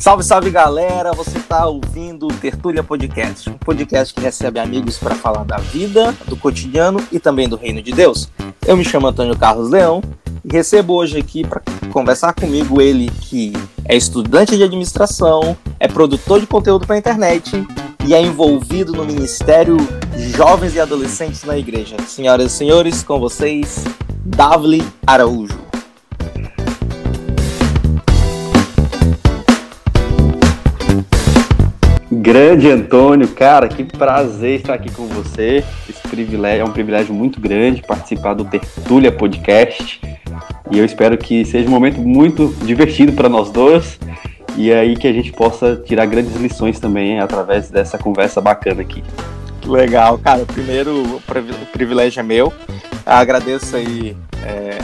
Salve, salve galera! Você está ouvindo o Tertúlia Podcast, um podcast que recebe amigos para falar da vida, do cotidiano e também do reino de Deus. Eu me chamo Antônio Carlos Leão e recebo hoje aqui para conversar comigo ele que é estudante de administração, é produtor de conteúdo para internet e é envolvido no Ministério Jovens e Adolescentes na Igreja. Senhoras e senhores, com vocês, Davli Araújo. Grande Antônio, cara, que prazer estar aqui com você. Esse privilégio é um privilégio muito grande participar do Tertúlia Podcast. E eu espero que seja um momento muito divertido para nós dois e aí que a gente possa tirar grandes lições também através dessa conversa bacana aqui. Legal, cara. Primeiro, o privilégio é meu. Agradeço aí, é,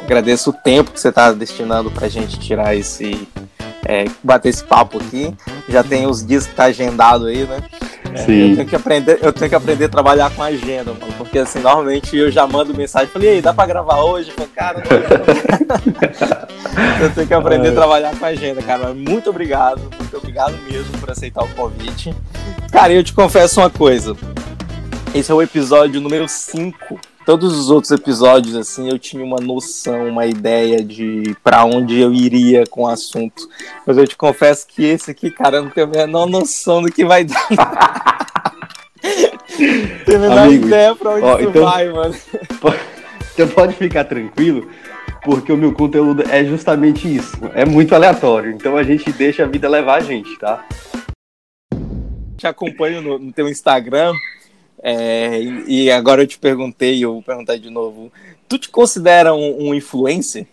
agradeço o tempo que você está destinando para a gente tirar esse, é, bater esse papo aqui. Já tem os dias que tá agendado aí, né? É, Sim. Eu tenho, que aprender, eu tenho que aprender a trabalhar com agenda, mano, porque assim, normalmente eu já mando mensagem, falei, aí, dá pra gravar hoje? Eu cara, não Eu tenho que aprender a trabalhar com agenda, cara. Muito obrigado, muito obrigado mesmo por aceitar o convite. Cara, eu te confesso uma coisa. Esse é o episódio número 5 todos os outros episódios, assim, eu tinha uma noção, uma ideia de para onde eu iria com o assunto. Mas eu te confesso que esse aqui, cara, eu não tenho a menor noção do que vai dar. tenho a menor Amigo, ideia pra onde ó, então, vai, mano. Então pode ficar tranquilo, porque o meu conteúdo é justamente isso. É muito aleatório. Então a gente deixa a vida levar a gente, tá? Te acompanho no, no teu Instagram é, e agora eu te perguntei, eu vou perguntar de novo. Tu te considera um, um influencer?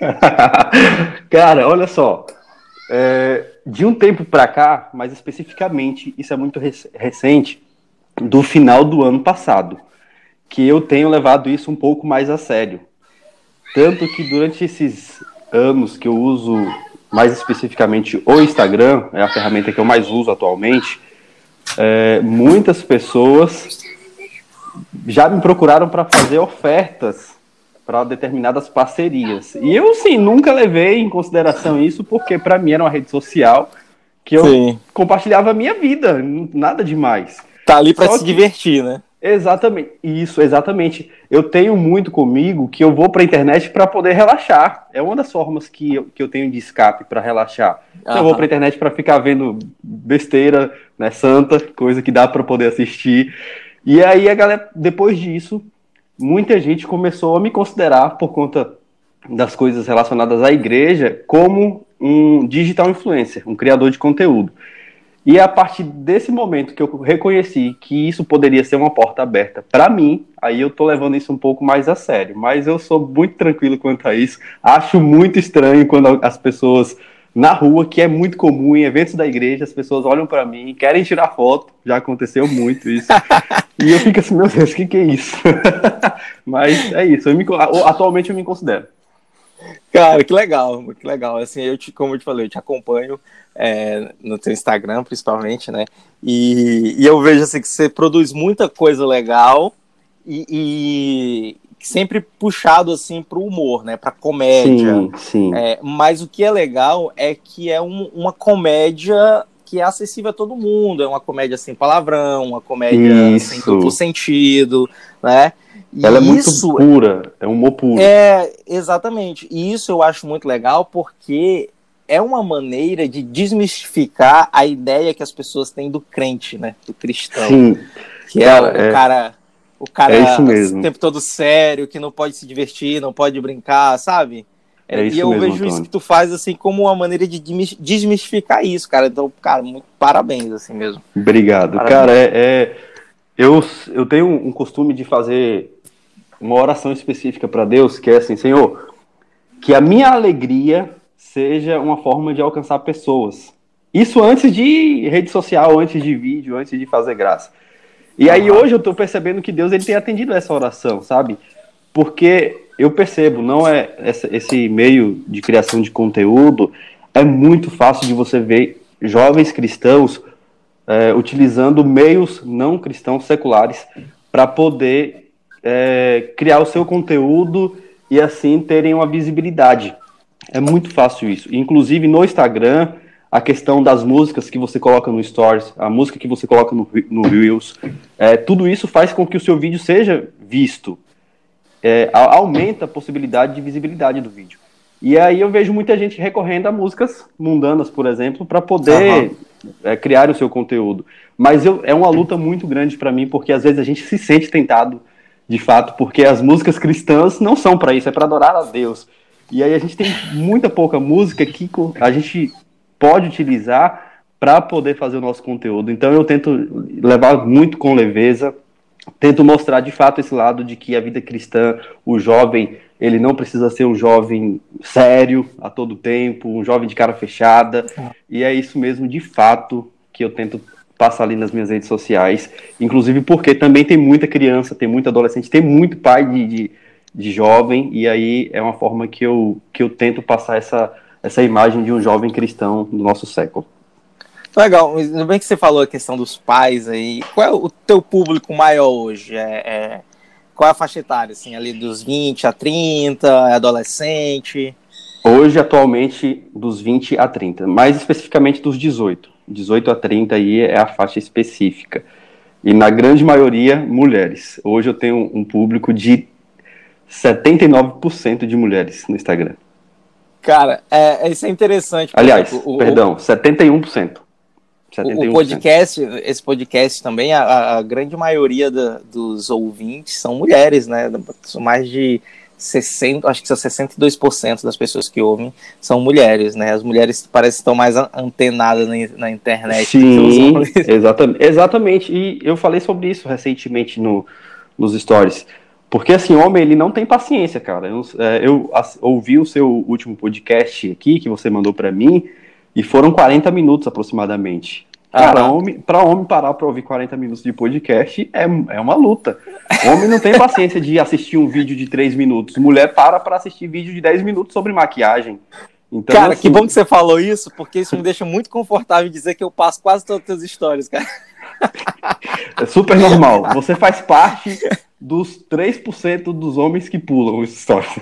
Cara, olha só. É, de um tempo para cá, mais especificamente, isso é muito rec recente, do final do ano passado, que eu tenho levado isso um pouco mais a sério. Tanto que durante esses anos que eu uso mais especificamente o Instagram, é a ferramenta que eu mais uso atualmente, é, muitas pessoas já me procuraram para fazer ofertas para determinadas parcerias. E eu, sim, nunca levei em consideração isso, porque para mim era uma rede social que eu sim. compartilhava a minha vida, nada demais. Tá ali para se que... divertir, né? Exatamente, isso, exatamente. Eu tenho muito comigo que eu vou para a internet para poder relaxar. É uma das formas que eu, que eu tenho de escape para relaxar. Então, eu vou para a internet para ficar vendo besteira, né, santa, coisa que dá para poder assistir. E aí a galera, depois disso, muita gente começou a me considerar por conta das coisas relacionadas à igreja como um digital influencer, um criador de conteúdo. E é a partir desse momento que eu reconheci que isso poderia ser uma porta aberta para mim, aí eu tô levando isso um pouco mais a sério. Mas eu sou muito tranquilo quanto a isso. Acho muito estranho quando as pessoas na rua, que é muito comum em eventos da igreja, as pessoas olham para mim, querem tirar foto, já aconteceu muito isso. e eu fico assim, meu Deus, o que, que é isso? Mas é isso, eu me, atualmente eu me considero. Cara, que legal, que legal. Assim, eu te, como eu te falei, eu te acompanho é, no teu Instagram, principalmente, né? E, e, eu vejo assim que você produz muita coisa legal e, e sempre puxado assim para o humor, né? Para comédia. Sim, sim. É, mas o que é legal é que é um, uma comédia que é acessível a todo mundo. É uma comédia sem palavrão, uma comédia Isso. sem duplo sentido, né? E Ela é muito pura, é um humor puro. É, exatamente. E isso eu acho muito legal porque é uma maneira de desmistificar a ideia que as pessoas têm do crente, né? Do cristão. Sim. Que é, o é, cara. O cara é o tempo todo sério, que não pode se divertir, não pode brincar, sabe? É e eu mesmo, vejo Antônio. isso que tu faz assim como uma maneira de desmistificar isso, cara. Então, cara, muito parabéns, assim mesmo. Obrigado. Parabéns. Cara, é, é, eu, eu tenho um costume de fazer uma oração específica para Deus, que é assim, Senhor, que a minha alegria seja uma forma de alcançar pessoas. Isso antes de rede social, antes de vídeo, antes de fazer graça. E aí hoje eu estou percebendo que Deus ele tem atendido essa oração, sabe? Porque eu percebo, não é essa, esse meio de criação de conteúdo é muito fácil de você ver jovens cristãos é, utilizando meios não cristãos seculares para poder é, criar o seu conteúdo e assim terem uma visibilidade. É muito fácil isso. Inclusive no Instagram, a questão das músicas que você coloca no Stories, a música que você coloca no, no Reels, é, tudo isso faz com que o seu vídeo seja visto. É, aumenta a possibilidade de visibilidade do vídeo. E aí eu vejo muita gente recorrendo a músicas mundanas, por exemplo, para poder uhum. é, criar o seu conteúdo. Mas eu, é uma luta muito grande para mim, porque às vezes a gente se sente tentado, de fato, porque as músicas cristãs não são para isso, é para adorar a Deus. E aí a gente tem muita pouca música que a gente pode utilizar para poder fazer o nosso conteúdo. Então eu tento levar muito com leveza, tento mostrar de fato esse lado de que a vida cristã, o jovem, ele não precisa ser um jovem sério a todo tempo, um jovem de cara fechada. E é isso mesmo, de fato, que eu tento passar ali nas minhas redes sociais. Inclusive porque também tem muita criança, tem muito adolescente, tem muito pai de, de, de jovem, e aí é uma forma que eu, que eu tento passar essa essa imagem de um jovem cristão do nosso século. Legal, ainda bem que você falou a questão dos pais aí. Qual é o teu público maior hoje? É, é, qual é a faixa etária, assim, ali dos 20 a 30, é adolescente? Hoje, atualmente, dos 20 a 30, mais especificamente dos 18. 18 a 30 aí é a faixa específica. E na grande maioria, mulheres. Hoje eu tenho um público de 79% de mulheres no Instagram. Cara, é, isso é interessante. Aliás, o, perdão, o, 71%. 71%. O podcast, esse podcast também, a, a grande maioria da, dos ouvintes são mulheres, né? São mais de 60, acho que são 62% das pessoas que ouvem são mulheres, né? As mulheres parecem estar mais antenadas na, na internet. Sim, exatamente, exatamente. E eu falei sobre isso recentemente no, nos stories. Porque, assim, homem, ele não tem paciência, cara. Eu, é, eu ouvi o seu último podcast aqui, que você mandou para mim, e foram 40 minutos aproximadamente. Cara, homem, pra homem parar pra ouvir 40 minutos de podcast é, é uma luta. Homem não tem paciência de assistir um vídeo de 3 minutos. Mulher para pra assistir vídeo de 10 minutos sobre maquiagem. Então, cara, assim... que bom que você falou isso, porque isso me deixa muito confortável dizer que eu passo quase todas as histórias, cara. É super normal. Você faz parte dos 3% dos homens que pulam os stories.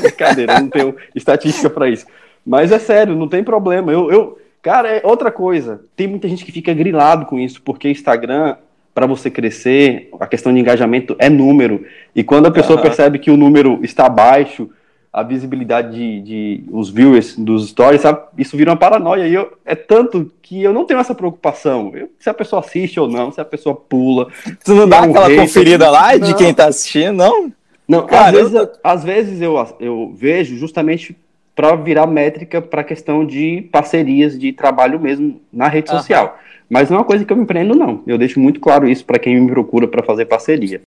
Brincadeira, eu não tenho estatística para isso. Mas é sério, não tem problema. Eu, eu, cara, é outra coisa. Tem muita gente que fica grilado com isso, porque Instagram, para você crescer, a questão de engajamento é número. E quando a pessoa uhum. percebe que o número está baixo, a visibilidade de, de, os viewers dos stories, sabe? Isso vira uma paranoia. E eu, é tanto que eu não tenho essa preocupação. Eu, se a pessoa assiste ou não, se a pessoa pula. Tu não dá aquela conferida lá não. de quem tá assistindo, não? Não, Cara, às, vezes, eu... às vezes eu, eu vejo justamente para virar métrica para a questão de parcerias de trabalho mesmo na rede social. Mas não é uma coisa que eu me empreendo, não. Eu deixo muito claro isso para quem me procura para fazer parceria.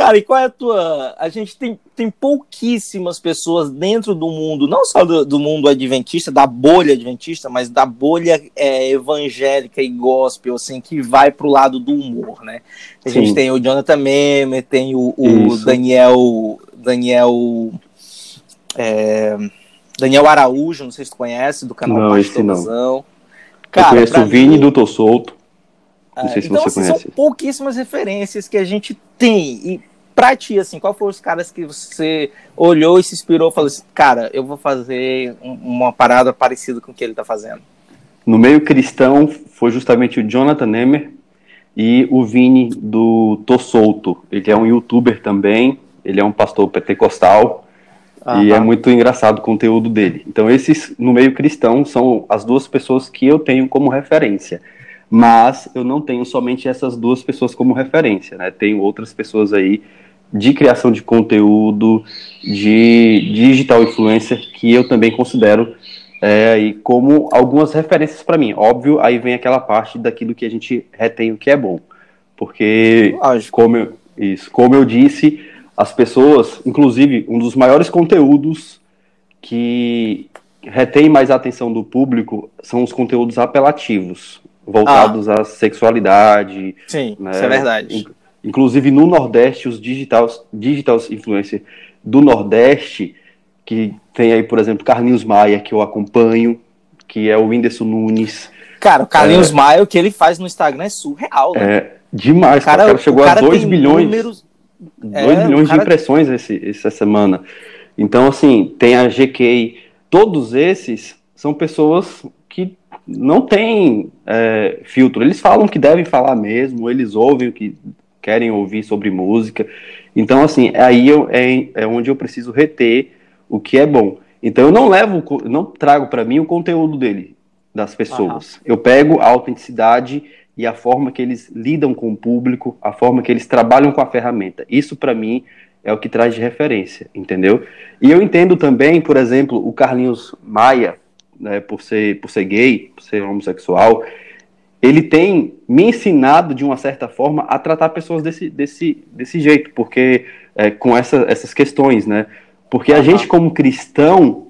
Cara, e qual é a tua. A gente tem, tem pouquíssimas pessoas dentro do mundo, não só do, do mundo adventista, da bolha adventista, mas da bolha é, evangélica e gospel, assim, que vai pro lado do humor, né? A Sim. gente tem o Jonathan Meme, tem o, o Daniel. Daniel. É, Daniel Araújo, não sei se tu conhece, do canal não, Pastorzão. Cara, Eu conheço o Vini mim, do Tô Solto. Não sei se então, você assim, conhece. São pouquíssimas referências que a gente tem. E pra ti, assim, qual foram os caras que você olhou e se inspirou e falou assim, cara, eu vou fazer uma parada parecida com o que ele tá fazendo? No meio cristão foi justamente o Jonathan Nemer e o Vini do Tô Solto. Ele é um youtuber também, ele é um pastor pentecostal e é muito engraçado o conteúdo dele. Então esses no meio cristão são as duas pessoas que eu tenho como referência mas eu não tenho somente essas duas pessoas como referência, né? Tenho outras pessoas aí de criação de conteúdo, de digital influencer, que eu também considero é, aí como algumas referências para mim. Óbvio, aí vem aquela parte daquilo que a gente retém o que é bom. Porque, como eu, isso, como eu disse, as pessoas, inclusive, um dos maiores conteúdos que retém mais a atenção do público são os conteúdos apelativos voltados ah. à sexualidade. Sim, né? isso é verdade. Inclusive no Nordeste, os digitais, digitais influencers do Nordeste, que tem aí, por exemplo, Carlinhos Maia, que eu acompanho, que é o Whindersson Nunes. Cara, o Carlinhos é, Maia, o que ele faz no Instagram é surreal, né? É demais, o cara, o cara chegou a 2 bilhões. Números... 2 é, bilhões cara... de impressões esse, essa semana. Então, assim, tem a GK, todos esses são pessoas que não tem é, filtro. Eles falam que devem falar mesmo, eles ouvem o que querem ouvir sobre música. Então, assim, aí eu, é, é onde eu preciso reter o que é bom. Então, eu não levo, não trago para mim o conteúdo dele, das pessoas. Uhum. Eu pego a autenticidade e a forma que eles lidam com o público, a forma que eles trabalham com a ferramenta. Isso, para mim, é o que traz de referência, entendeu? E eu entendo também, por exemplo, o Carlinhos Maia, né, por, ser, por ser gay, por ser homossexual, ele tem me ensinado, de uma certa forma, a tratar pessoas desse, desse, desse jeito, porque é, com essa, essas questões, né? Porque a gente, como cristão,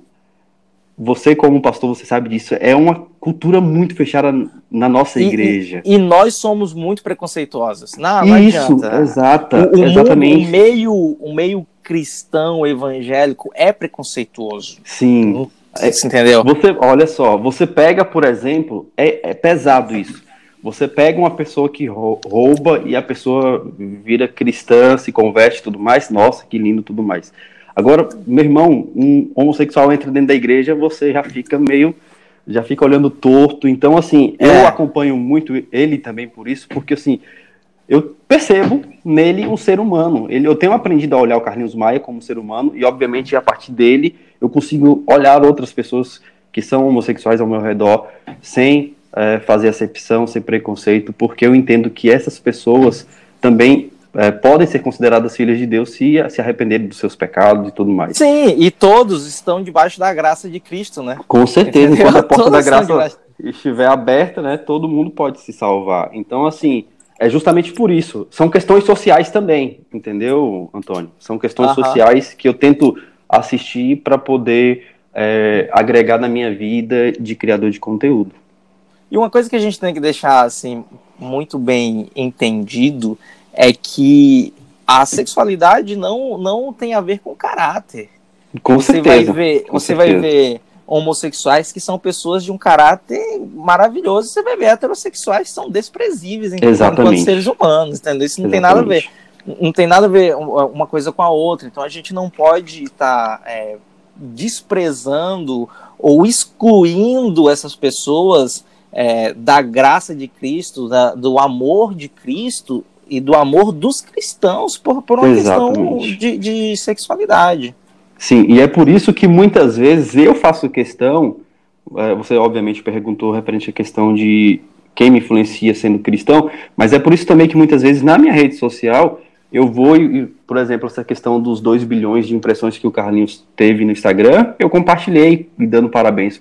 você, como pastor, você sabe disso, é uma cultura muito fechada na nossa e, igreja. E, e, nós somos muito preconceituosos. Não, não Isso, adianta. exata, o, o exatamente. O, meio, o meio cristão evangélico é preconceituoso. Sim. Você entendeu? Você, olha só, você pega, por exemplo, é, é pesado isso. Você pega uma pessoa que rouba e a pessoa vira cristã, se converte e tudo mais. Nossa, que lindo tudo mais. Agora, meu irmão, um homossexual entra dentro da igreja, você já fica meio. Já fica olhando torto. Então, assim, é. eu acompanho muito ele também por isso, porque, assim, eu percebo nele um ser humano. Ele, eu tenho aprendido a olhar o Carlinhos Maia como um ser humano, e obviamente a partir dele eu consigo olhar outras pessoas que são homossexuais ao meu redor sem é, fazer acepção, sem preconceito, porque eu entendo que essas pessoas também é, podem ser consideradas filhas de Deus se se arrependerem dos seus pecados e tudo mais. Sim, e todos estão debaixo da graça de Cristo, né? Com certeza, quando a porta da graça estiver aberta, né, todo mundo pode se salvar. Então, assim, é justamente por isso. São questões sociais também, entendeu, Antônio? São questões sociais que eu tento assistir para poder é, agregar na minha vida de criador de conteúdo. E uma coisa que a gente tem que deixar assim muito bem entendido é que a sexualidade não, não tem a ver com caráter. Com você certeza. Vai ver, você certeza. vai ver homossexuais que são pessoas de um caráter maravilhoso, você vai ver heterossexuais que são desprezíveis enquanto seres humanos, entendeu? Isso não Exatamente. tem nada a ver. Não tem nada a ver uma coisa com a outra. Então a gente não pode estar tá, é, desprezando ou excluindo essas pessoas é, da graça de Cristo, da, do amor de Cristo e do amor dos cristãos por, por uma Exatamente. questão de, de sexualidade. Sim, e é por isso que muitas vezes eu faço questão, é, você obviamente perguntou referente à questão de quem me influencia sendo cristão, mas é por isso também que muitas vezes na minha rede social eu vou, por exemplo, essa questão dos 2 bilhões de impressões que o Carlinhos teve no Instagram, eu compartilhei e dando parabéns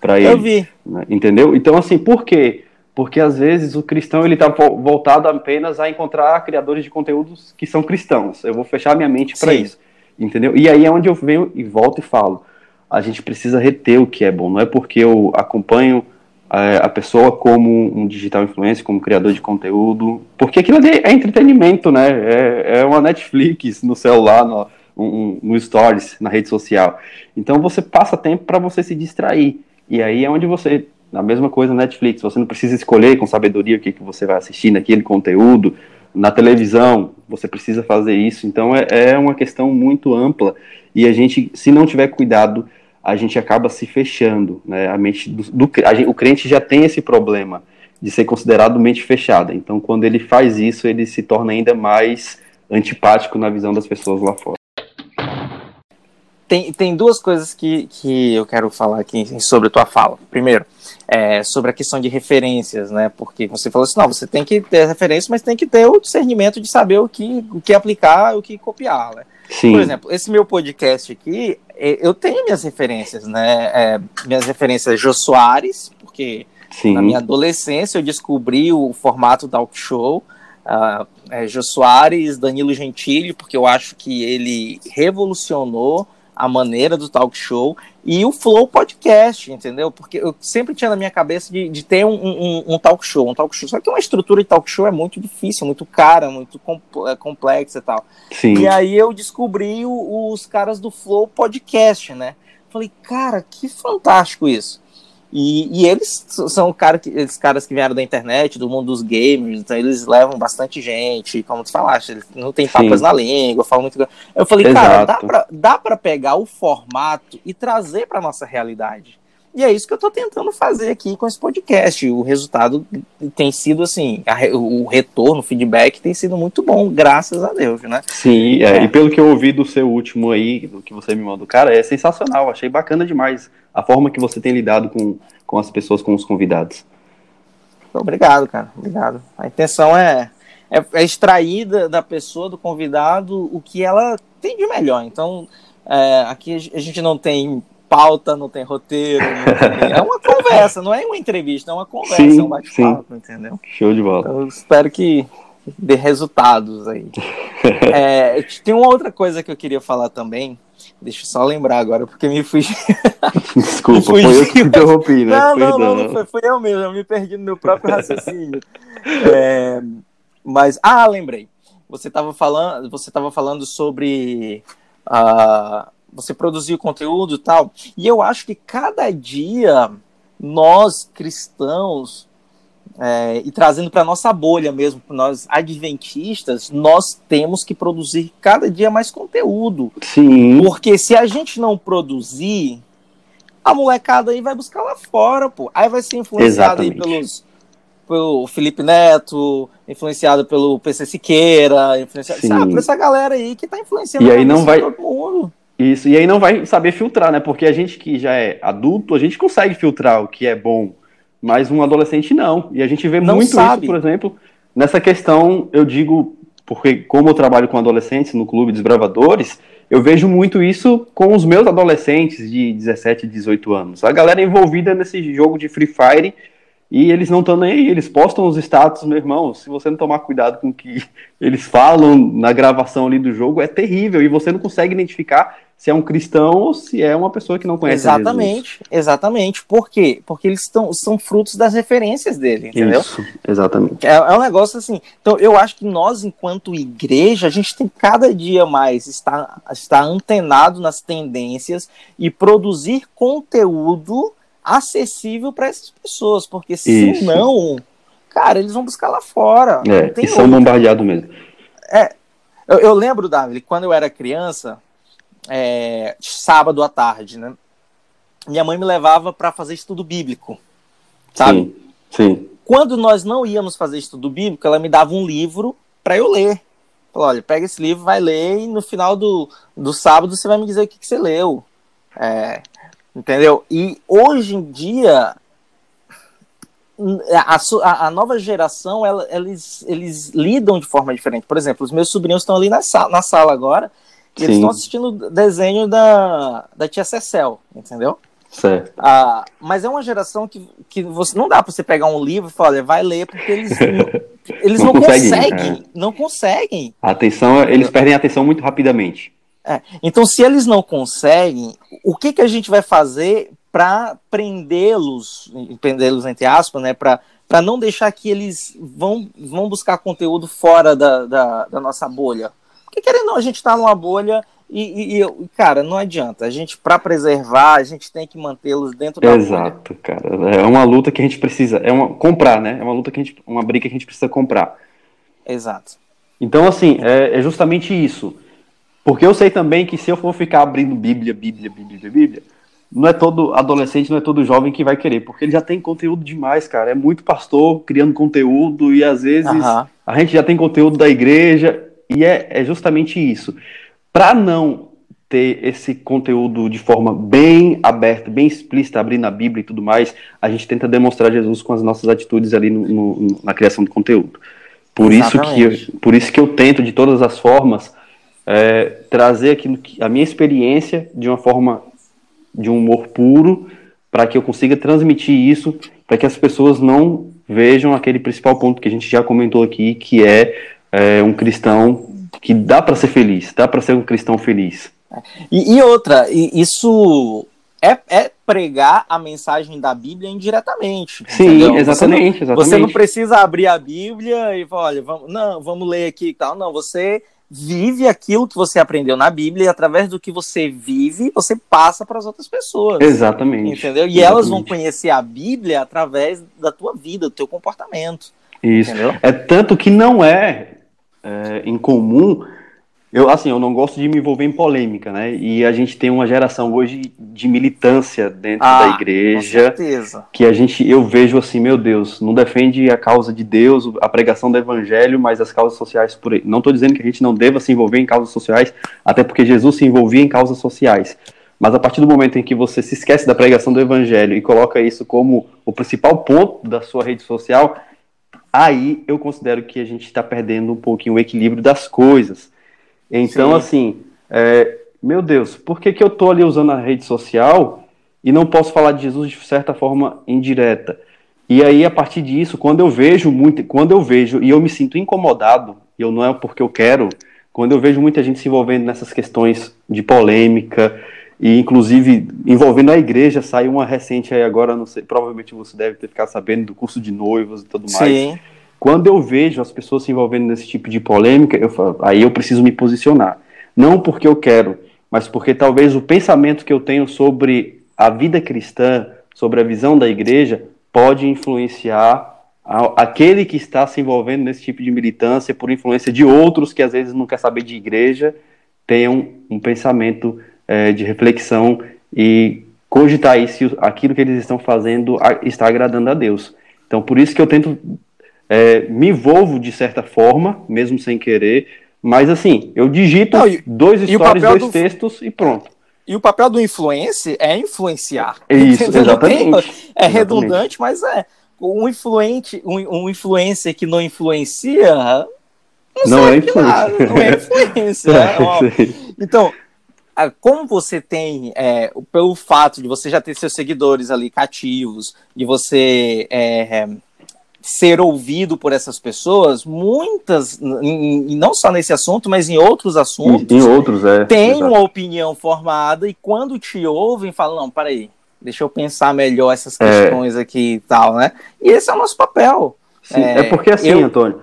para ele. Eu vi. Né, entendeu? Então, assim, por quê? Porque às vezes o cristão ele está voltado apenas a encontrar criadores de conteúdos que são cristãos. Eu vou fechar minha mente para isso entendeu? E aí é onde eu venho e volto e falo. A gente precisa reter o que é bom. Não é porque eu acompanho é, a pessoa como um digital influencer, como criador de conteúdo, porque aquilo ali é entretenimento, né? É, é uma Netflix no celular, no, um, no Stories, na rede social. Então você passa tempo para você se distrair. E aí é onde você, a mesma coisa Netflix, você não precisa escolher com sabedoria o que, que você vai assistir naquele conteúdo, na televisão, você precisa fazer isso. Então é, é uma questão muito ampla e a gente, se não tiver cuidado, a gente acaba se fechando. Né? A mente do, do a, o crente já tem esse problema de ser considerado mente fechada. Então, quando ele faz isso, ele se torna ainda mais antipático na visão das pessoas lá fora. Tem, tem duas coisas que, que eu quero falar aqui sobre a tua fala. Primeiro, é, sobre a questão de referências, né? Porque você falou assim, não, você tem que ter referência, mas tem que ter o discernimento de saber o que, o que aplicar, o que copiar, né? Sim. Por exemplo, esse meu podcast aqui, é, eu tenho minhas referências, né? É, minhas referências Jô Soares, porque Sim. na minha adolescência eu descobri o formato talk show. Uh, é, Jô Soares, Danilo Gentili, porque eu acho que ele revolucionou a maneira do talk show e o Flow Podcast, entendeu? Porque eu sempre tinha na minha cabeça de, de ter um, um, um, talk show, um talk show. Só que uma estrutura de talk show é muito difícil, muito cara, muito é, complexa e tal. Sim. E aí eu descobri o, os caras do Flow Podcast, né? Falei, cara, que fantástico isso. E, e eles são cara que, esses caras que vieram da internet, do mundo dos gamers, então eles levam bastante gente, como tu falaste, eles não tem papas Sim. na língua, falam muito. Eu falei, Exato. cara, dá pra, dá pra pegar o formato e trazer pra nossa realidade. E é isso que eu estou tentando fazer aqui com esse podcast. O resultado tem sido assim, a, o retorno, o feedback tem sido muito bom, graças a Deus, né? Sim, é, é. e pelo que eu ouvi do seu último aí, do que você me mandou, cara, é sensacional, achei bacana demais a forma que você tem lidado com, com as pessoas, com os convidados. Obrigado, cara, obrigado. A intenção é, é, é extrair da, da pessoa, do convidado, o que ela tem de melhor. Então, é, aqui a gente não tem pauta, não tem roteiro. Não tem... é uma conversa, não é uma entrevista, é uma conversa, sim, é um bate-papo, entendeu? Show de bola. Eu espero que dê resultados aí. é, tem uma outra coisa que eu queria falar também. Deixa eu só lembrar agora, porque me fui. Desculpa, me foi eu que interrompi, né? Não, não, não, não foi, foi, eu mesmo, eu me perdi no meu próprio raciocínio. É, mas, ah, lembrei. Você estava falando, você falando sobre uh, você produzir conteúdo e tal. E eu acho que cada dia nós cristãos é, e trazendo para nossa bolha mesmo, nós adventistas, nós temos que produzir cada dia mais conteúdo. Sim. Porque se a gente não produzir, a molecada aí vai buscar lá fora, pô. Aí vai ser influenciada aí pelos pelo Felipe Neto, influenciado pelo PC Siqueira, influenciado, sabe, por essa galera aí que tá influenciando e aí não vai todo mundo. Isso, e aí não vai saber filtrar, né? Porque a gente que já é adulto, a gente consegue filtrar o que é bom, mas um adolescente não. E a gente vê não muito sabe. isso, por exemplo, nessa questão, eu digo, porque como eu trabalho com adolescentes no Clube Desbravadores, eu vejo muito isso com os meus adolescentes de 17, 18 anos. A galera envolvida nesse jogo de Free Fire e eles não estão nem aí, eles postam os status, meu irmão. Se você não tomar cuidado com o que eles falam na gravação ali do jogo, é terrível. E você não consegue identificar se é um cristão ou se é uma pessoa que não conhece Exatamente, Jesus. exatamente. Por quê? Porque eles estão, são frutos das referências dele, entendeu? Isso, exatamente. É, é, um negócio assim. Então, eu acho que nós, enquanto igreja, a gente tem cada dia mais estar, estar antenado nas tendências e produzir conteúdo acessível para essas pessoas, porque se não, cara, eles vão buscar lá fora. É, e são bombardeados mesmo. É, eu, eu, lembro, Davi, quando eu era criança, é, sábado à tarde, né? Minha mãe me levava para fazer estudo bíblico, sabe? Sim, sim. Quando nós não íamos fazer estudo bíblico, ela me dava um livro para eu ler. Falou, olha, pega esse livro, vai ler e no final do, do sábado você vai me dizer o que, que você leu. É, Entendeu? E hoje em dia, a, a, a nova geração, ela, eles, eles lidam de forma diferente. Por exemplo, os meus sobrinhos estão ali na sala, na sala agora, Sim. eles estão assistindo desenho da, da tia Cecel, entendeu? Certo. Ah, mas é uma geração que, que você não dá para você pegar um livro e falar, vai ler, porque eles não, eles não, não conseguem, é. não conseguem. A atenção, eles perdem a atenção muito rapidamente. É, então, se eles não conseguem, o que, que a gente vai fazer para prendê-los, prendê-los entre aspas, né, para não deixar que eles vão, vão buscar conteúdo fora da, da, da nossa bolha? Porque, querendo não, a gente está numa bolha e, e, cara, não adianta. A gente, para preservar, a gente tem que mantê-los dentro da Exato, bolha. cara. É uma luta que a gente precisa, é uma comprar, né? É uma luta que a gente, uma briga que a gente precisa comprar. Exato. Então, assim, é, é justamente isso. Porque eu sei também que se eu for ficar abrindo Bíblia, Bíblia, Bíblia, Bíblia, não é todo adolescente, não é todo jovem que vai querer, porque ele já tem conteúdo demais, cara. É muito pastor criando conteúdo e às vezes uhum. a gente já tem conteúdo da igreja e é, é justamente isso. Para não ter esse conteúdo de forma bem aberta, bem explícita, abrindo a Bíblia e tudo mais, a gente tenta demonstrar Jesus com as nossas atitudes ali no, no, na criação do conteúdo. Por isso, que eu, por isso que eu tento, de todas as formas, é, trazer aquilo que, a minha experiência de uma forma de um humor puro, para que eu consiga transmitir isso, para que as pessoas não vejam aquele principal ponto que a gente já comentou aqui, que é, é um cristão que dá para ser feliz, dá para ser um cristão feliz. E, e outra, isso é, é, pregar a mensagem da Bíblia indiretamente. Sim, entendeu? exatamente você, não, exatamente. você não, precisa abrir a Bíblia e falar, olha, vamos, não, vamos ler aqui e tal. Não, você vive aquilo que você aprendeu na Bíblia e através do que você vive, você passa para as outras pessoas. Exatamente. Entendeu? E Exatamente. elas vão conhecer a Bíblia através da tua vida, do teu comportamento. Isso. Entendeu? É tanto que não é, é incomum eu, assim, eu não gosto de me envolver em polêmica, né? E a gente tem uma geração hoje de militância dentro ah, da igreja. Com certeza. Que a gente, eu vejo assim, meu Deus, não defende a causa de Deus, a pregação do evangelho, mas as causas sociais por aí. Não estou dizendo que a gente não deva se envolver em causas sociais, até porque Jesus se envolvia em causas sociais. Mas a partir do momento em que você se esquece da pregação do evangelho e coloca isso como o principal ponto da sua rede social, aí eu considero que a gente está perdendo um pouquinho o equilíbrio das coisas. Então, Sim. assim, é, meu Deus, por que, que eu estou ali usando a rede social e não posso falar de Jesus de certa forma indireta? E aí, a partir disso, quando eu vejo muito, quando eu vejo e eu me sinto incomodado, e eu não é porque eu quero, quando eu vejo muita gente se envolvendo nessas questões de polêmica, e inclusive envolvendo a igreja, saiu uma recente aí agora, não sei, provavelmente você deve ter ficado sabendo do curso de noivos e tudo mais. Sim. Quando eu vejo as pessoas se envolvendo nesse tipo de polêmica, eu falo, aí eu preciso me posicionar. Não porque eu quero, mas porque talvez o pensamento que eu tenho sobre a vida cristã, sobre a visão da igreja, pode influenciar aquele que está se envolvendo nesse tipo de militância por influência de outros que às vezes não quer saber de igreja, tenham um pensamento é, de reflexão e cogitar aí se aquilo que eles estão fazendo está agradando a Deus. Então, por isso que eu tento é, me envolvo de certa forma, mesmo sem querer, mas assim, eu digito Não, e, dois stories, dois do... textos e pronto. E o papel do influencer é influenciar. Isso, exatamente. é redundante, mas é. Um, influente, um, um influencer que não influencia. Não, não é influência. Não é influência. é, então, como você tem, é, pelo fato de você já ter seus seguidores ali cativos, de você é, ser ouvido por essas pessoas, muitas, e não só nesse assunto, mas em outros assuntos, em outros, é, tem uma opinião formada e quando te ouvem, falam, não, peraí, deixa eu pensar melhor essas é. questões é. aqui e tal, né? E esse é o nosso papel. Sim, é, é porque assim, eu... Antônio,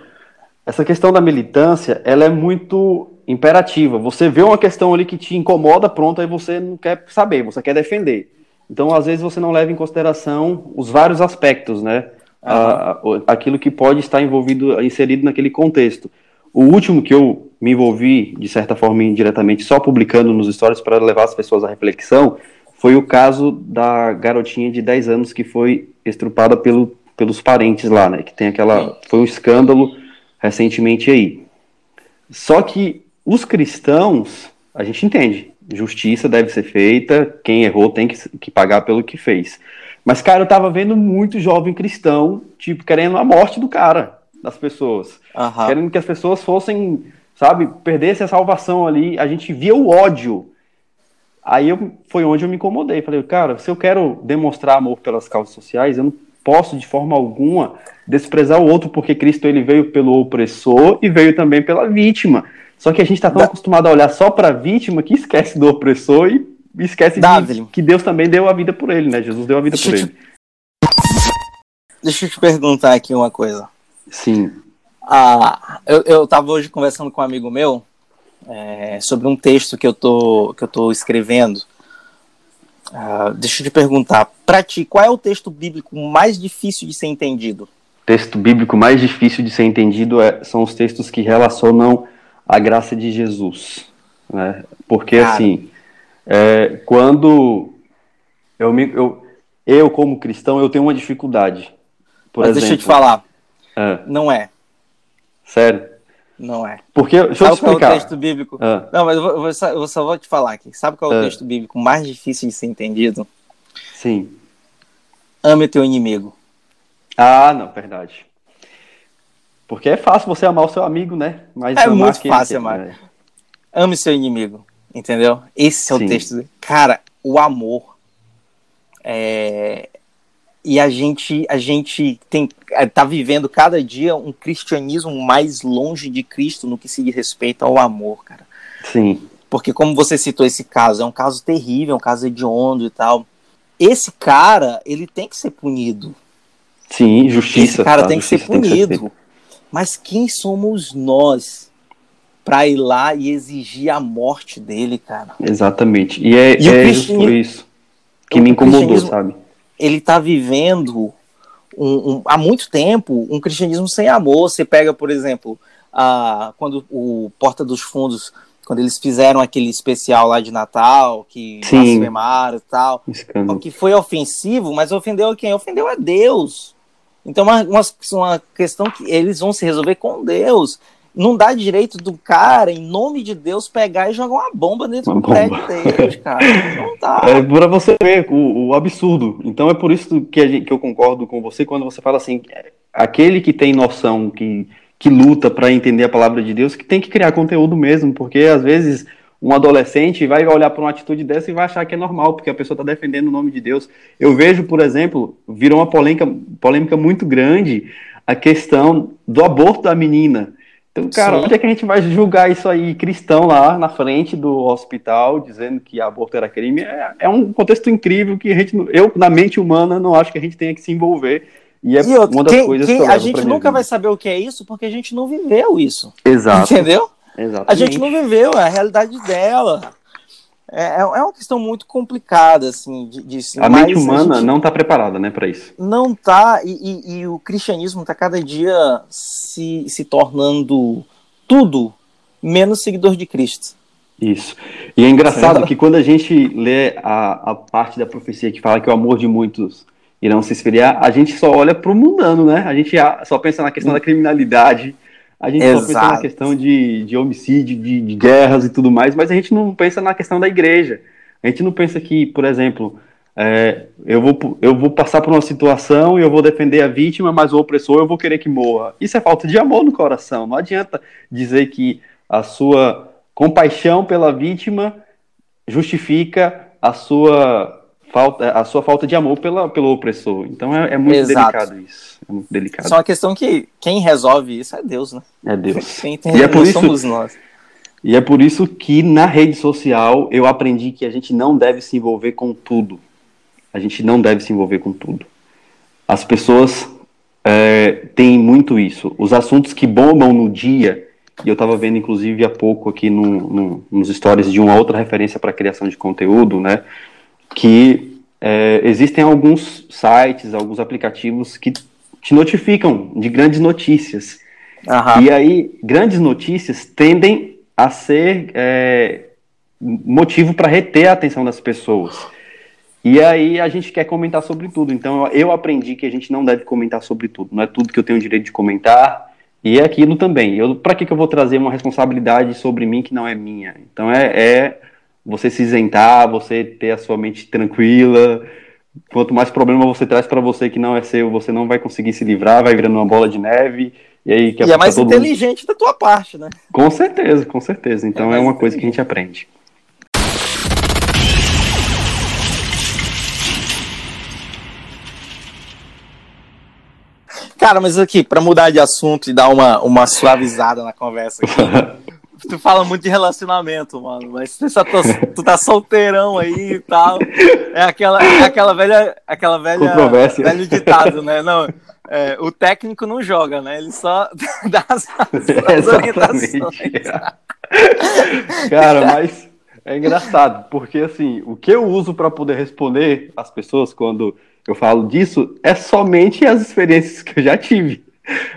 essa questão da militância, ela é muito imperativa. Você vê uma questão ali que te incomoda, pronto, aí você não quer saber, você quer defender. Então, às vezes, você não leva em consideração os vários aspectos, né? a, aquilo que pode estar envolvido, inserido naquele contexto. O último que eu me envolvi, de certa forma, indiretamente, só publicando nos stories para levar as pessoas à reflexão, foi o caso da garotinha de 10 anos que foi estrupada pelo, pelos parentes lá, né? Que tem aquela. Foi um escândalo recentemente aí. Só que os cristãos, a gente entende, justiça deve ser feita, quem errou tem que, que pagar pelo que fez. Mas, cara, eu tava vendo muito jovem cristão, tipo, querendo a morte do cara, das pessoas. Uhum. Querendo que as pessoas fossem, sabe, perdessem a salvação ali. A gente via o ódio. Aí eu, foi onde eu me incomodei. Falei, cara, se eu quero demonstrar amor pelas causas sociais, eu não posso, de forma alguma, desprezar o outro, porque Cristo ele veio pelo opressor e veio também pela vítima. Só que a gente está tão da... acostumado a olhar só para a vítima que esquece do opressor e esquece de, que Deus também deu a vida por ele, né? Jesus deu a vida Deixa por ele. Deixa eu te perguntar aqui uma coisa. Sim. Ah, eu, eu tava hoje conversando com um amigo meu é, sobre um texto que eu tô, que eu tô escrevendo. Ah, deixa eu te perguntar, para ti, qual é o texto bíblico mais difícil de ser entendido? Texto bíblico mais difícil de ser entendido é, são os textos que relacionam a graça de Jesus. Né? Porque, Cara. assim, é, quando eu, me, eu, eu, como cristão, eu tenho uma dificuldade. Por Mas exemplo, deixa eu te falar. É. Não é. Sério? Não é. Porque, deixa Sabe eu explicar. qual é o texto bíblico? É. Não, mas eu, vou, eu, só, eu, só, vou te falar aqui. Sabe qual é o é. texto bíblico mais difícil de ser entendido? Sim. Ame o teu inimigo. Ah, não, verdade. Porque é fácil você amar o seu amigo, né? Mas é muito fácil amar. Né? Ame seu inimigo. Entendeu? Esse é o Sim. texto. Cara, o amor. É... E a gente, a gente tem, é, tá vivendo cada dia um cristianismo mais longe de Cristo no que se diz respeito ao amor, cara. Sim. Porque como você citou esse caso, é um caso terrível, é um caso hediondo e tal. Esse cara, ele tem que ser punido. Sim, justiça. Esse cara tá? tem que ser punido. Que ser Mas quem somos nós para ir lá e exigir a morte dele, cara. Exatamente. E é, e é isso que me incomodou, sabe? Ele tá vivendo um, um, há muito tempo um cristianismo sem amor. Você pega, por exemplo, a, quando o Porta dos Fundos quando eles fizeram aquele especial lá de Natal, que blasfemaram e tal, Escândalo. que foi ofensivo, mas ofendeu a quem? Ofendeu a Deus. Então, uma, uma, questão que eles vão se resolver com Deus. Não dá direito do cara, em nome de Deus, pegar e jogar uma bomba dentro Uma do prédio bomba. deles, cara. Não dá. É para você ver o, o absurdo. Então é por isso que, gente- que eu concordo com você quando você fala assim, é, aquele que tem noção, que, que luta para entender a palavra de Deus, que tem que criar conteúdo mesmo, porque às vezes um adolescente vai olhar para uma atitude dessa e vai achar que é normal, porque a pessoa está defendendo o nome de Deus. Eu vejo, por exemplo, virou uma polêmica, polêmica muito grande a questão do aborto da menina. Então, cara, Sim. onde é que a gente vai julgar isso aí, cristão lá na frente do hospital, dizendo que aborto era crime? É, é um contexto incrível que a gente, eu, na mente humana, não acho que a gente tenha que se envolver. E é E outra, uma das quem- coisas que a gente nunca vai saber o que é isso porque a gente não viveu isso. Exato. Entendeu? Exatamente. A gente não viveu, é a realidade dela. É, é é uma questão muito complicada, assim, de, de A mente humana gente não está preparada, né, para isso. não tá, e, e- e o cristianismo está cada dia se, se tornando tudo menos seguidor de Cristo. Isso. E é engraçado que quando a gente lê a, a parte da profecia que fala que o amor de muitos irão se esfriar, a gente só olha para o mundano, né? A gente a- só pensa na questão da criminalidade, a gente só pensa na Exato. questão de, de homicídio, de, de guerras e tudo mais, mas a gente não pensa na questão da igreja. A gente não pensa que, por exemplo, é, eu, vou, eu vou passar por uma situação e eu vou defender a vítima, mas o opressor eu vou querer que morra. Isso é falta de amor no coração. Não adianta dizer que a sua compaixão pela vítima justifica a sua falta, a sua falta de amor pela, pelo opressor. Então é, é muito Exato. delicado isso. É muito delicado. Só uma questão que quem resolve isso é Deus, né? É Deus. Quem tem E é por isso- somos nós. E é por isso que na rede social eu aprendi que a gente não deve se envolver com tudo. A gente não deve se envolver com tudo. As pessoas é, têm muito isso. Os assuntos que bombam no dia, e eu estava vendo inclusive há pouco aqui no, no, nos stories de uma outra referência para criação de conteúdo, né? Que é, existem alguns sites, alguns aplicativos que te notificam de grandes notícias. Aham. E aí, grandes notícias tendem a ser é, motivo para reter a atenção das pessoas. E aí a gente quer comentar sobre tudo. Então eu, aprendi que a gente não deve comentar sobre tudo. Não é tudo que eu tenho direito de comentar. E é aquilo também. Eu, para que, que eu vou trazer uma responsabilidade sobre mim que não é minha? Então é, é você se isentar, você ter a sua mente tranquila. Quanto mais problema você traz para você que não é seu, você não vai conseguir se livrar, vai virando uma bola de neve. E aí que E é mais todo mundo- inteligente da tua parte, né? com certeza, com certeza. Então É é, uma coisa que a gente aprende. Cara, mas aqui, pra mudar de assunto e dar uma, uma suavizada na conversa aqui, tu fala muito de relacionamento, mano, mas tu, só tá, tu tá solteirão aí e tal. É aquela, é aquela velha. Aquela velha. Velho ditado, né? Não, é, o técnico não joga, né? Ele só dá as, as orientações. Cara, mas é engraçado, porque assim, o que eu uso para poder responder as pessoas quando eu falo disso é somente as experiências que eu já tive.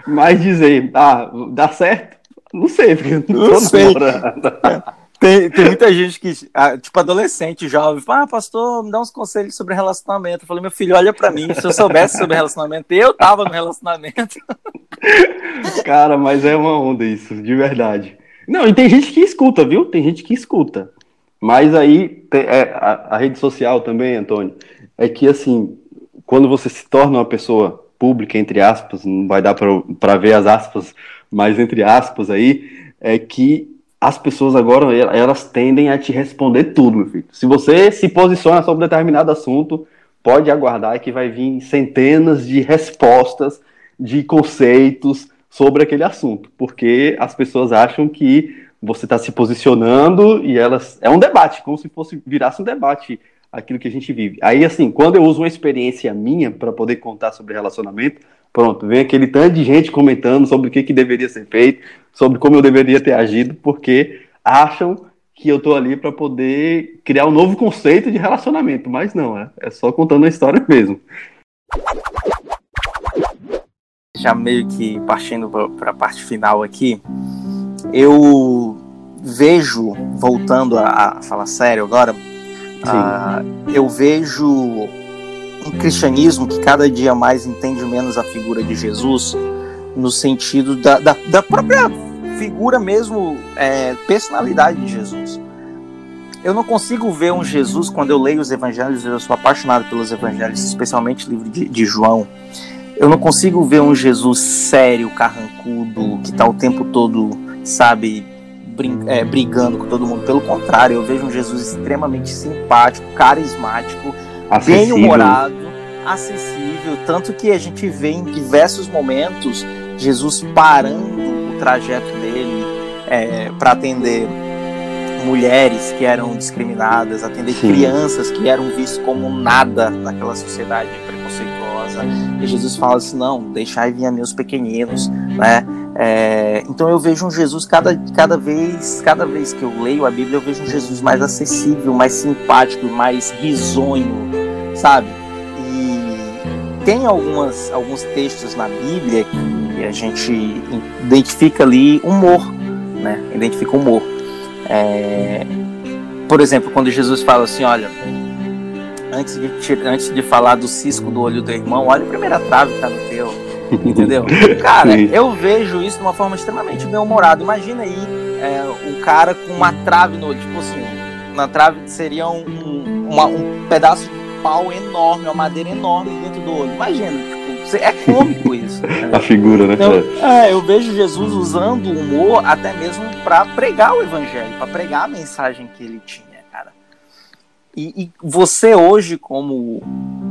Mas dizer, ah, dá certo? Não sei, porque eu não, sei. namorando. Tem, tem muita gente que, ah, tipo, adolescente, jovem, fala, ah, pastor, me dá uns conselhos sobre relacionamento. Eu falei, meu filho, olha pra mim, se eu soubesse sobre relacionamento, eu tava no relacionamento. Cara, mas é uma onda isso, de verdade. Não, e tem gente que escuta, viu? Tem gente que escuta. Mas aí, tem- é, a, a rede social também, Antônio, é que assim, quando você se torna uma pessoa pública, entre aspas, não vai dar para ver as aspas, mas entre aspas aí, é que as pessoas agora, elas tendem a te responder tudo, meu filho. Se você se posiciona sobre determinado assunto, pode aguardar que vai vir centenas de respostas, de conceitos sobre aquele assunto, porque as pessoas acham que você está se posicionando e elas. É um debate, como se fosse virasse um debate aquilo que a gente vive. Aí, assim, quando eu uso uma experiência minha para poder contar sobre relacionamento, pronto, vem aquele tanto de gente comentando sobre o que, que deveria ser feito, sobre como eu deveria ter agido, porque acham que eu tô ali para poder criar um novo conceito de relacionamento, mas não, é, é só contando a história mesmo. Já meio que partindo pra, pra parte final aqui, eu vejo, voltando a, a falar sério agora, uh, eu vejo um cristianismo que cada dia mais entende menos a figura de Jesus no sentido da, da, da própria figura mesmo, é, personalidade de Jesus. Eu não consigo ver um Jesus, quando eu leio os evangelhos, eu sou apaixonado pelos evangelhos, especialmente o livro de, de João. Eu não consigo ver um Jesus sério, carrancudo, que está o tempo todo, sabe, é, brigando com todo mundo. Pelo contrário, eu vejo um Jesus extremamente simpático, carismático, bem-humorado, acessível. Tanto que a gente vê em diversos momentos Jesus parando o trajeto dele é, para atender mulheres que eram discriminadas, atender Sim. crianças que eram vistas como nada naquela sociedade preconceituosa. E Jesus fala assim: não, deixai vir a meus pequeninos, né? É, então eu vejo um Jesus cada, cada vez cada vez que eu leio a Bíblia eu vejo um Jesus mais acessível, mais simpático, mais risonho, sabe? E tem algumas alguns textos na Bíblia que a gente identifica ali humor, né? Identifica humor. É, por exemplo, quando Jesus fala assim, olha, antes de, antes de falar do cisco do olho do irmão, olha a primeira trave que tá no teu. Entendeu? Cara, Sim. eu vejo isso de uma forma extremamente bem-humorada. Imagina aí é, um cara com uma trave no olho, tipo assim, na trave seria um, um, uma, um pedaço de pau enorme, uma madeira enorme dentro do olho. Imagina, tipo, é cômico isso. Né? A figura, né? Então, é, eu vejo Jesus usando o humor até mesmo para pregar o evangelho, para pregar a mensagem que ele tinha, cara. E, e você hoje, como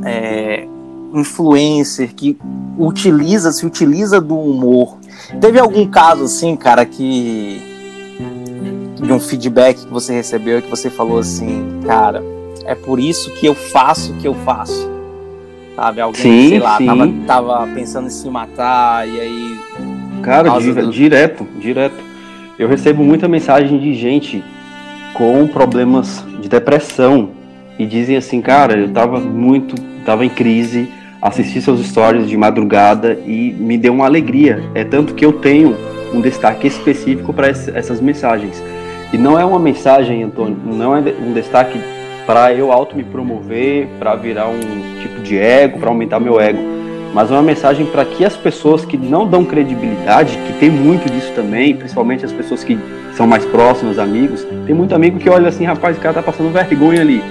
é, influencer que utiliza, se utiliza do humor, teve algum caso assim, cara, que de um feedback que você recebeu e que você falou assim, cara, é por isso que eu faço o que eu faço. Sabe? Alguém, sim, sei lá, tava, tava, pensando em se matar e aí. Cara, do... direto, direto. Eu recebo muita mensagem de gente com problemas de depressão e dizem assim, cara, eu tava muito, tava em crise, assisti seus stories de madrugada e me deu uma alegria. É tanto que eu tenho um destaque específico para essas mensagens. E não é uma mensagem, Antônio, não é um destaque para eu auto me promover, para virar um tipo de ego, para aumentar meu ego, mas é uma mensagem para que as pessoas que não dão credibilidade, que tem muito disso também, principalmente as pessoas que são mais próximas, amigos, tem muito amigo que olha assim, rapaz, o cara tá passando vergonha ali.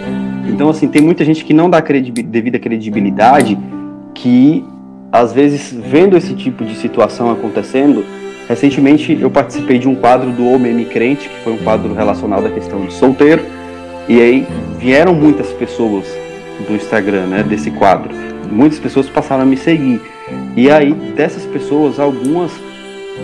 Então, assim, tem muita gente que não dá devida credibilidade, que às vezes vendo esse tipo de situação acontecendo, recentemente eu participei de um quadro do Homem Crente, que foi um quadro relacionado à questão de solteiro, e aí vieram muitas pessoas do Instagram, né, desse quadro. Muitas pessoas passaram a me seguir. E aí, dessas pessoas, algumas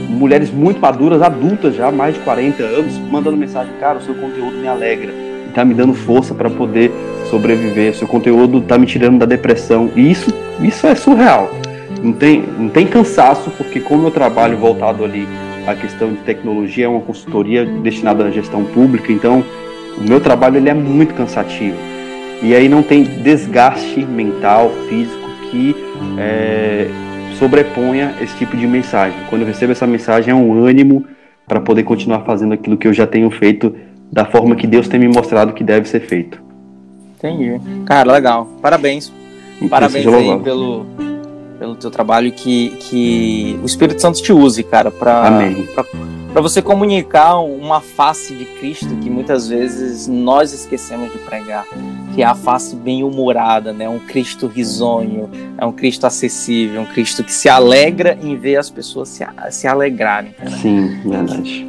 mulheres muito maduras, adultas já, mais de 40 anos, mandando mensagem: Cara, o seu conteúdo me alegra, está me dando força para poder sobreviver, seu conteúdo está me tirando da depressão. E isso, isso é surreal. Não tem, não tem cansaço, porque como eu trabalho voltado ali à questão de tecnologia, é uma consultoria destinada à gestão pública, então o meu trabalho ele é muito cansativo. E aí não tem desgaste mental, físico que é, sobreponha esse tipo de mensagem. Quando eu recebo essa mensagem é um ânimo para poder continuar fazendo aquilo que eu já tenho feito da forma que Deus tem me mostrado que deve ser feito. Entendi. Cara, legal. Parabéns. Parabéns aí pelo, pelo teu trabalho que, que o Espírito Santo te use, cara, para para você comunicar uma face de Cristo que muitas vezes nós esquecemos de pregar, que é a face bem humorada, né? Um Cristo risonho, é um Cristo acessível, um Cristo que se alegra em ver as pessoas se, se alegrarem. Sim, verdade.